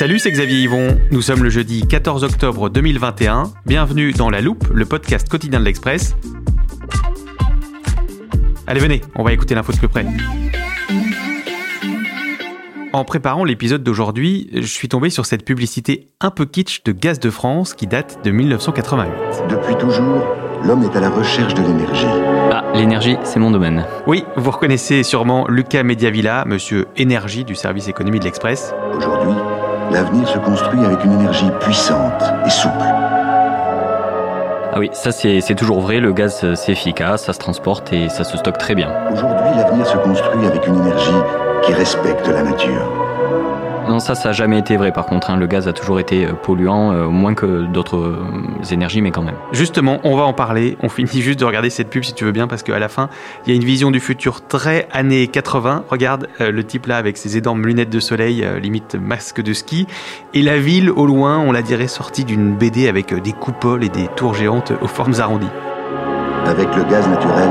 Salut, c'est Xavier Yvon. Nous sommes le jeudi 14 octobre 2021. Bienvenue dans La Loupe, le podcast quotidien de l'Express. Allez, venez, on va écouter l'info de plus près. En préparant l'épisode d'aujourd'hui, je suis tombé sur cette publicité un peu kitsch de Gaz de France qui date de 1988. Depuis toujours, l'homme est à la recherche de l'énergie. Ah, l'énergie, c'est mon domaine. Oui, vous reconnaissez sûrement Lucas Mediavilla, monsieur énergie du service économie de l'Express. Aujourd'hui, l'avenir se construit avec une énergie puissante et souple. Ah oui, ça c'est toujours vrai, le gaz euh, c'est efficace, ça se transporte et ça se stocke très bien. Aujourd'hui, l'avenir se construit avec une énergie qui respecte la nature. Non, ça ça a jamais été vrai par contre, hein. le gaz a toujours été euh, polluant, euh, moins que d'autres euh, énergies, mais quand même. Justement, on va en parler. On finit juste de regarder cette pub si tu veux bien, parce qu'à la fin, il y a une vision du futur très années 80. Regarde euh, le type là avec ses énormes lunettes de soleil, euh, limite masque de ski. Et la ville au loin, on la dirait sortie d'une BD avec des coupoles et des tours géantes aux formes arrondies. Avec le gaz naturel,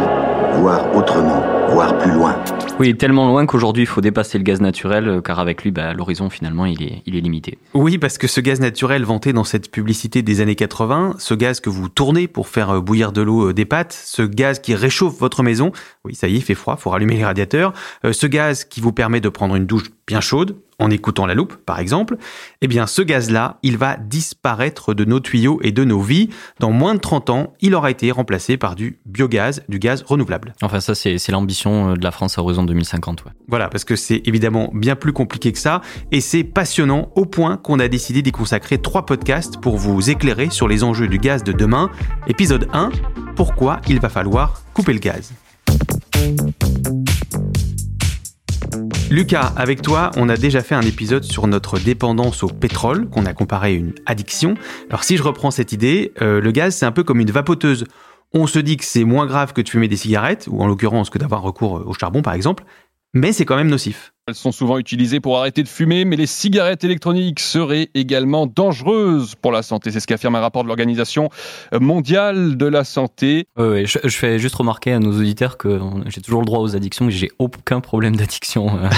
voir autrement, voir plus loin. Oui, tellement loin qu'aujourd'hui il faut dépasser le gaz naturel, euh, car avec lui, bah, l'horizon finalement il est, il est limité. Oui, parce que ce gaz naturel vanté dans cette publicité des années 80, ce gaz que vous tournez pour faire euh, bouillir de l'eau euh, des pâtes, ce gaz qui réchauffe votre maison, oui, ça y est, il fait froid, faut rallumer les radiateurs, euh, ce gaz qui vous permet de prendre une douche bien chaude, en écoutant la loupe, par exemple, eh bien, ce gaz-là, il va disparaître de nos tuyaux et de nos vies. Dans moins de 30 ans, il aura été remplacé par du biogaz, du gaz renouvelable. Enfin ça c'est l'ambition euh, de la France à horizon 2050. Ouais. Voilà, parce que c'est évidemment bien plus compliqué que ça, et c'est passionnant au point qu'on a décidé d'y consacrer trois podcasts pour vous éclairer sur les enjeux du gaz de demain. Épisode 1, pourquoi il va falloir couper le gaz. Lucas, avec toi, on a déjà fait un épisode sur notre dépendance au pétrole, qu'on a comparé à une addiction. Alors si je reprends cette idée, euh, le gaz, c'est un peu comme une vapoteuse. On se dit que c'est moins grave que de fumer des cigarettes, ou en l'occurrence que d'avoir recours au charbon par exemple, mais c'est quand même nocif. Elles sont souvent utilisées pour arrêter de fumer, mais les cigarettes électroniques seraient également dangereuses pour la santé. C'est ce qu'affirme un rapport de l'Organisation mondiale de la santé. Je, je fais juste remarquer à nos auditeurs que j'ai toujours le droit aux addictions, mais j'ai aucun problème d'addiction. euh,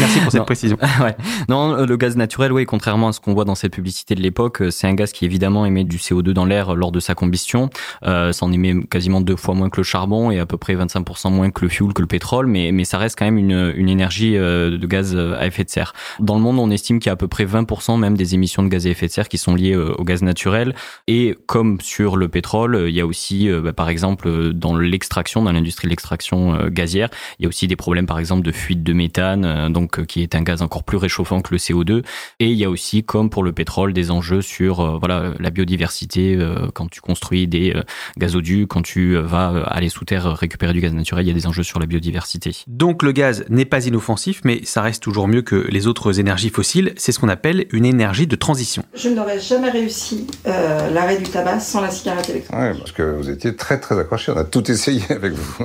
Merci pour cette Non. précision. ouais. Non, euh, le gaz naturel, oui, contrairement à ce qu'on voit dans cette publicité de l'époque, euh, c'est un gaz qui évidemment émet du CO2 dans l'air lors de sa combustion. Euh, ça en émet quasiment deux fois moins que le charbon et à peu près 25% moins que le fuel, que le pétrole, mais, mais ça reste quand même une, une énergie euh, de gaz à effet de serre. Dans le monde, on estime qu'il y a à peu près 20% même des émissions de gaz à effet de serre qui sont liées euh, au gaz naturel. Et comme sur le pétrole, euh, il y a aussi, euh, bah, par exemple, euh, dans l'extraction, dans l'industrie de l'extraction euh, gazière, il y a aussi des problèmes, par exemple, de fuite de méthane, euh, donc euh, qui est un gaz encore plus réchauffant que le CO2. Et il y a aussi, comme pour le pétrole, des enjeux sur euh, voilà la biodiversité euh, quand tu construis des euh, gazoducs, quand tu euh, vas euh, aller sous terre euh, récupérer du gaz naturel, il y a des enjeux sur la biodiversité. Donc le gaz n'est pas inoffensif, mais ça reste toujours mieux que les autres énergies fossiles. C'est ce qu'on appelle une énergie de transition. Je n'aurais jamais réussi euh, l'arrêt du tabac sans la cigarette électronique. Ouais, parce que vous étiez très très accroché. On a tout essayé avec vous.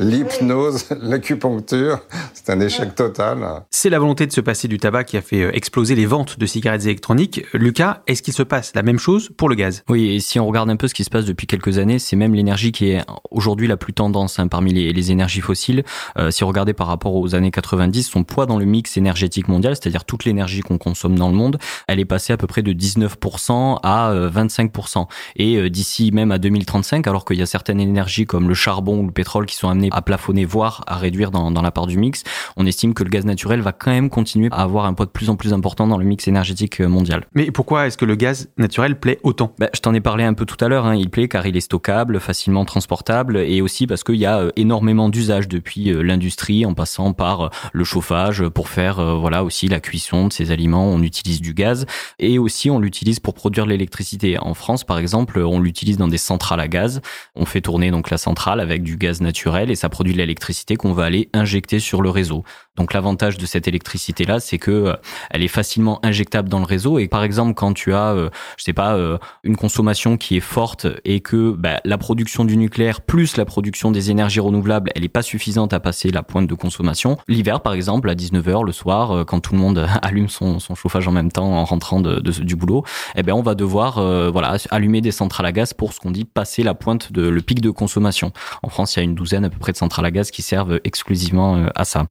L'hypnose, l'acupuncture, c'est un échec total. C'est la volonté de se passer du tabac qui a fait euh, exploser les ventes de cigarettes électroniques. Lucas, est-ce qu'il se passe la même chose pour le gaz? Oui, et si on regarde un peu ce qui se passe depuis quelques années, c'est même l'énergie qui est aujourd'hui la plus tendance hein, parmi les, les énergies fossiles. Euh, si on regardait par rapport aux années 90, son poids dans le mix énergétique mondial, c'est-à-dire toute l'énergie qu'on consomme dans le monde, elle est passée à peu près de 19% à euh, 25%. Et euh, d'ici même à 2035, alors qu'il y a certaines énergies comme le charbon ou le pétrole qui sont amenées à plafonner, voire à réduire dans, dans la part du mix, on estime que le gaz naturel va quand même continuer à avoir un poids de plus en plus important dans le mix énergétique euh, mondial. Mais pourquoi est-ce que le gaz naturel plaît autant? Bah, je t'en ai parlé un peu tout à l'heure. Hein. Il plaît car il est stockable, facilement transportable, et aussi parce qu'il y a euh, énormément d'usages depuis euh, l'industrie, en passant par euh, le chauffage pour faire euh, voilà aussi la cuisson de ces aliments. On utilise du gaz et aussi on l'utilise pour produire l'électricité. En France, par exemple, on l'utilise dans des centrales à gaz. On fait tourner donc la centrale avec du gaz naturel et ça produit de l'électricité qu'on va aller injecter sur le réseau. Donc l'avantage de cette électricité là, c'est que euh, elle est facilement injectable dans le réseau et par exemple quand tu as euh, je sais pas euh, une consommation qui est forte et que bah, la production du nucléaire plus la production des énergies renouvelables, elle est pas suffisante à passer la pointe de consommation. L'hiver par exemple à 19h le soir euh, quand tout le monde allume son, son chauffage en même temps en rentrant de, de- du boulot, eh ben on va devoir euh, voilà allumer des centrales à gaz pour ce qu'on dit passer la pointe de le pic de consommation. En France, il y a une douzaine à peu près de centrales à gaz qui servent exclusivement euh, à ça.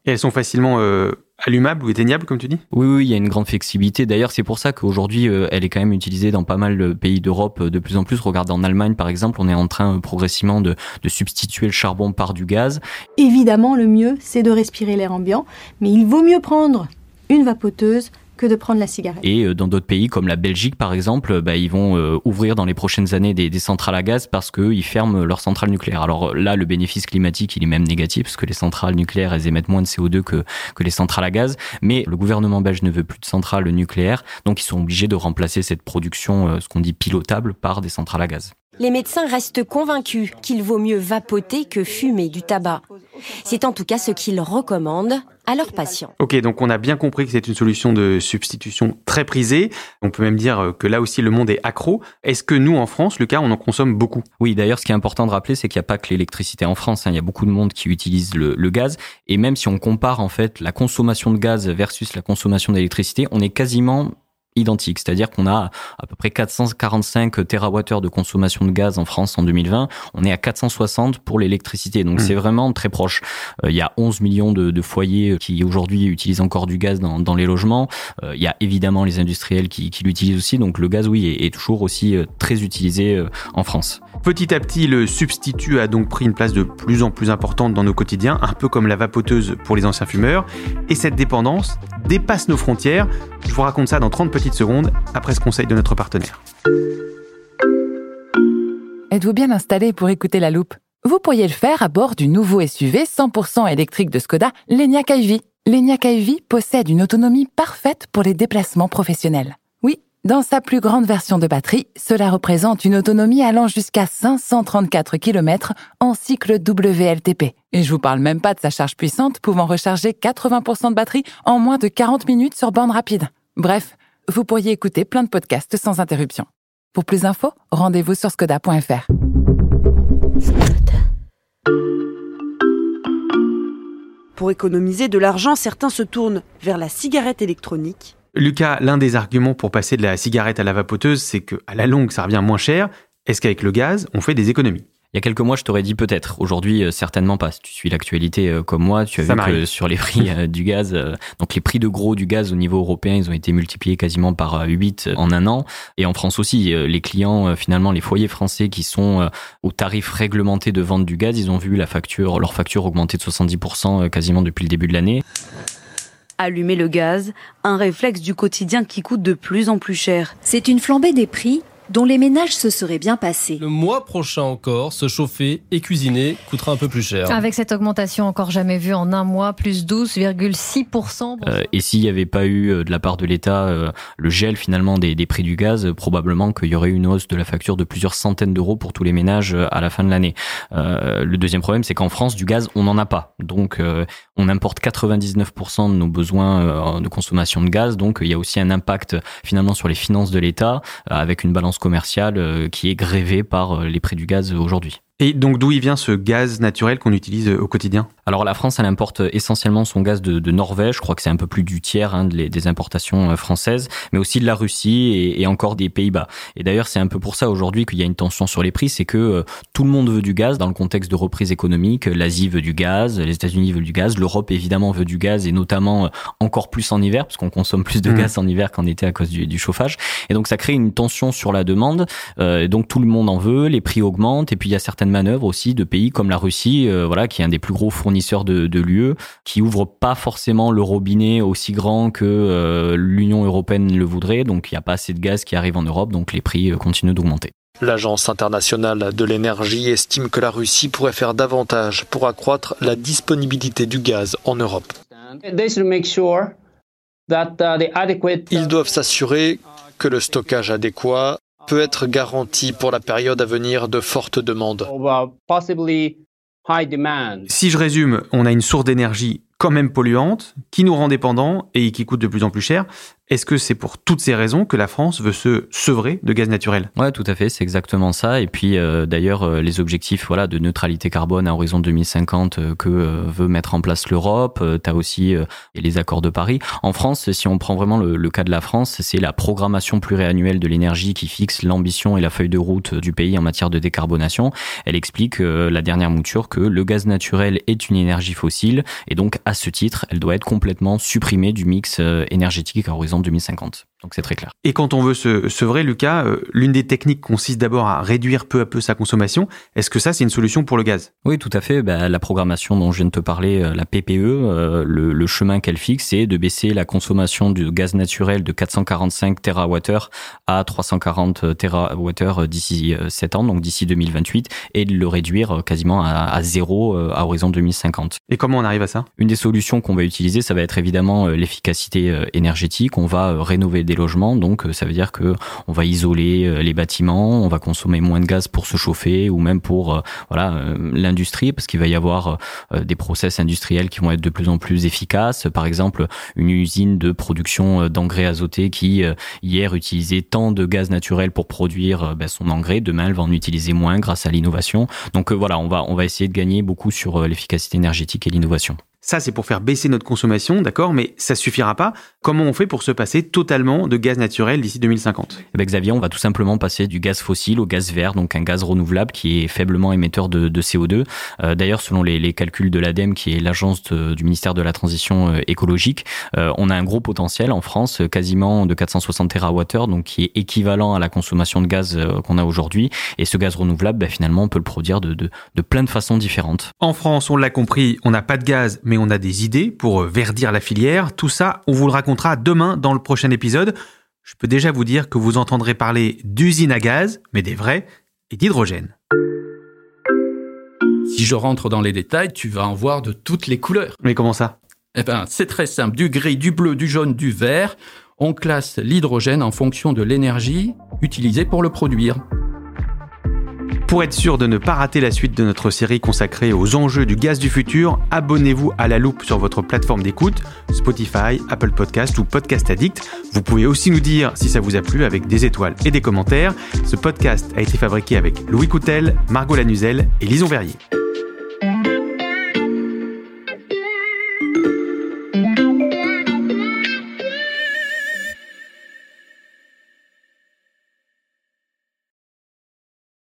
Facilement euh, allumable ou éteignable, comme tu dis? Oui, oui, il y a une grande flexibilité. D'ailleurs, c'est pour ça qu'aujourd'hui, euh, elle est quand même utilisée dans pas mal de pays d'Europe euh, de plus en plus. Regardez en Allemagne, par exemple, on est en train progressivement de, de substituer le charbon par du gaz. Évidemment, le mieux, c'est de respirer l'air ambiant, mais il vaut mieux prendre une vapoteuse que de prendre la cigarette. Et euh, dans d'autres pays comme la Belgique par exemple, bah, ils vont euh, ouvrir dans les prochaines années des, des centrales à gaz parce qu'ils ferment leurs centrales nucléaires. Alors là, le bénéfice climatique, il est même négatif parce que les centrales nucléaires, elles émettent moins de CO2 que, que les centrales à gaz. Mais le gouvernement belge ne veut plus de centrales nucléaires, donc ils sont obligés de remplacer cette production, euh, ce qu'on dit pilotable, par des centrales à gaz. Les médecins restent convaincus qu'il vaut mieux vapoter que fumer du tabac. C'est en tout cas ce qu'ils recommandent à leurs patients. Ok, donc on a bien compris que c'est une solution de substitution très prisée. On peut même dire que là aussi le monde est accro. Est-ce que nous en France, Lucas, on en consomme beaucoup? Oui, d'ailleurs, ce qui est important de rappeler, c'est qu'il n'y a pas que l'électricité en France. Hein. Il y a beaucoup de monde qui utilise le, le, gaz. Et même si on compare en fait la consommation de gaz versus la consommation d'électricité, on est quasiment identique, c'est-à-dire qu'on a à peu près 445 TWh de consommation de gaz en France en 2020, on est à 460 pour l'électricité, donc mmh. c'est vraiment très proche. Euh, il y a 11 millions de, de foyers qui aujourd'hui utilisent encore du gaz dans, dans les logements, euh, il y a évidemment les industriels qui, qui l'utilisent aussi, donc le gaz oui est, est toujours aussi euh, très utilisé euh, en France. Petit à petit, le substitut a donc pris une place de plus en plus importante dans nos quotidiens, un peu comme la vapoteuse pour les anciens fumeurs, et cette dépendance dépasse nos frontières. Je vous raconte ça dans 30 petites secondes, après ce conseil de notre partenaire. Êtes-vous bien installé pour écouter la loupe? Vous pourriez le faire à bord du nouveau SUV 100% électrique de Skoda, l'Enyaq iV. L'Enyaq iV possède une autonomie parfaite pour les déplacements professionnels. Dans sa plus grande version de batterie, cela représente une autonomie allant jusqu'à 534 km en cycle WLTP. Et je vous parle même pas de sa charge puissante pouvant recharger 80% de batterie en moins de 40 minutes sur bande rapide. Bref, vous pourriez écouter plein de podcasts sans interruption. Pour plus d'infos, rendez-vous sur skoda.fr. Pour économiser de l'argent, certains se tournent vers la cigarette électronique. Lucas, l'un des arguments pour passer de la cigarette à la vapoteuse, c'est que à la longue, ça revient moins cher. Est-ce qu'avec le gaz, on fait des économies? Il y a quelques mois, je t'aurais dit peut-être. Aujourd'hui, euh, certainement pas. Si tu suis l'actualité euh, comme moi, tu as Ça vu que sur les prix euh, du gaz, donc les prix de gros du gaz au niveau européen, ils ont été multipliés quasiment par euh, 8 en un an. Et en France aussi, les clients, finalement, les foyers français qui sont au tarif réglementé de vente du gaz, ils ont vu la facture, leur facture augmenter de 70% euh, quasiment depuis le début de l'année. Allumer le gaz, un réflexe du quotidien qui coûte de plus en plus cher. C'est une flambée des prix dont les ménages se seraient bien passés. Le mois prochain encore, se chauffer et cuisiner coûtera un peu plus cher. Avec cette augmentation encore jamais vue en un mois, plus 12,6%. Euh, et s'il n'y avait pas eu euh, de la part de l'État euh, le gel finalement des, des prix du gaz, euh, probablement qu'il y aurait eu une hausse de la facture de plusieurs centaines d'euros pour tous les ménages à la fin de l'année. Euh, le deuxième problème, c'est qu'en France, du gaz, on n'en a pas. Donc, euh, on importe 99% de nos besoins euh, de consommation de gaz. Donc, il y a aussi un impact finalement sur les finances de l'État, euh, avec une balance commerciale euh, qui est grévée par euh, les prix du gaz aujourd'hui. Et donc d'où il vient ce gaz naturel qu'on utilise au quotidien? Alors la France, elle importe essentiellement son gaz de, de Norvège. Je crois que c'est un peu plus du tiers hein, des importations euh, françaises, mais aussi de la Russie et, et encore des Pays-Bas. Et d'ailleurs, c'est un peu pour ça aujourd'hui qu'il y a une tension sur les prix, c'est que euh, tout le monde veut du gaz dans le contexte de reprise économique. L'Asie veut du gaz, les États-Unis veulent du gaz, l'Europe évidemment veut du gaz et notamment euh, encore plus en hiver parce qu'on consomme plus de Mhm. gaz en hiver qu'en été à cause du, du chauffage. Et donc ça crée une tension sur la demande. Euh, donc tout le monde en veut, les prix augmentent et puis il y a certaines manœuvres aussi de pays comme la Russie, euh, voilà, qui est un des plus gros fournisseurs de, de l'UE, qui ouvre pas forcément le robinet aussi grand que euh, l'Union européenne le voudrait. Donc il n'y a pas assez de gaz qui arrive en Europe, donc les prix euh, continuent d'augmenter. L'Agence internationale de l'énergie estime que la Russie pourrait faire davantage pour accroître la disponibilité du gaz en Europe. Ils doivent s'assurer que le stockage adéquat peut être garanti pour la période à venir de forte demande. Si je résume, on a une source d'énergie quand même polluante, qui nous rend dépendants et qui coûte de plus en plus cher. Est-ce que c'est pour toutes ces raisons que la France veut se sevrer de gaz naturel? Ouais, tout à fait, c'est exactement ça. Et puis euh, d'ailleurs, euh, les objectifs voilà de neutralité carbone à horizon 2050 euh, que veut mettre en place l'Europe. Euh, T'as aussi les accords de Paris. En France, si on prend vraiment le, le cas de la France, c'est la programmation pluriannuelle de l'énergie qui fixe l'ambition et la feuille de route du pays en matière de décarbonation. Elle explique la dernière mouture que le gaz naturel est une énergie fossile et donc à ce titre, elle doit être complètement supprimée du mix énergétique à horizon 2050. Donc c'est très clair. Et quand on veut se sevrer, Lucas, l'une des techniques consiste d'abord à réduire peu à peu sa consommation. Est-ce que ça, c'est une solution pour le gaz? Oui, tout à fait. Bah, la programmation dont je viens de te parler, la PPE, le, le, chemin qu'elle fixe, c'est de baisser la consommation de gaz naturel de 445 TWh à 340 TWh d'ici 7 ans, donc d'ici 2028, et de le réduire quasiment à, zéro à horizon 2050. Et comment on arrive à ça? Une des solutions qu'on va utiliser, ça va être évidemment l'efficacité énergétique. On va rénover des logements, donc ça veut dire que on va isoler les bâtiments, on va consommer moins de gaz pour se chauffer ou même pour voilà l'industrie, parce qu'il va y avoir des process industriels qui vont être de plus en plus efficaces. Par exemple, une usine de production d'engrais azotés qui hier utilisait tant de gaz naturel pour produire ben, son engrais, demain elle va en utiliser moins grâce à l'innovation. Donc voilà, on va on va essayer de gagner beaucoup sur l'efficacité énergétique et l'innovation. Ça, c'est pour faire baisser notre consommation, d'accord, mais ça suffira pas. Comment on fait pour se passer totalement de gaz naturel d'ici 2050 eh ben Xavier, on va tout simplement passer du gaz fossile au gaz vert, donc un gaz renouvelable qui est faiblement émetteur de, de CO2. Euh, D'ailleurs, selon les, les, calculs de l'ADEME, qui est l'agence du ministère de la Transition euh, écologique, euh, on a un gros potentiel en France, quasiment de 460 TWh, donc qui est équivalent à la consommation de gaz qu'on a aujourd'hui. Et ce gaz renouvelable, ben, finalement, on peut le produire de, de, de plein de façons différentes. En France, on l'a compris, on n'a pas de gaz, mais on a des idées pour verdir la filière. Tout ça, on vous le racontera demain dans le prochain épisode. Je peux déjà vous dire que vous entendrez parler d'usines à gaz, mais des vraies, et d'hydrogène. Si je rentre dans les détails, tu vas en voir de toutes les couleurs. Mais comment ça? Eh ben, c'est très simple. Du gris, du bleu, du jaune, du vert. On classe l'hydrogène en fonction de l'énergie utilisée pour le produire. Pour être sûr de ne pas rater la suite de notre série consacrée aux enjeux du gaz du futur, abonnez-vous à la loupe sur votre plateforme d'écoute, Spotify, Apple Podcast ou Podcast Addict. Vous pouvez aussi nous dire si ça vous a plu avec des étoiles et des commentaires. Ce podcast a été fabriqué avec Louis Coutel, Margot Lanuzel et Lison Verrier.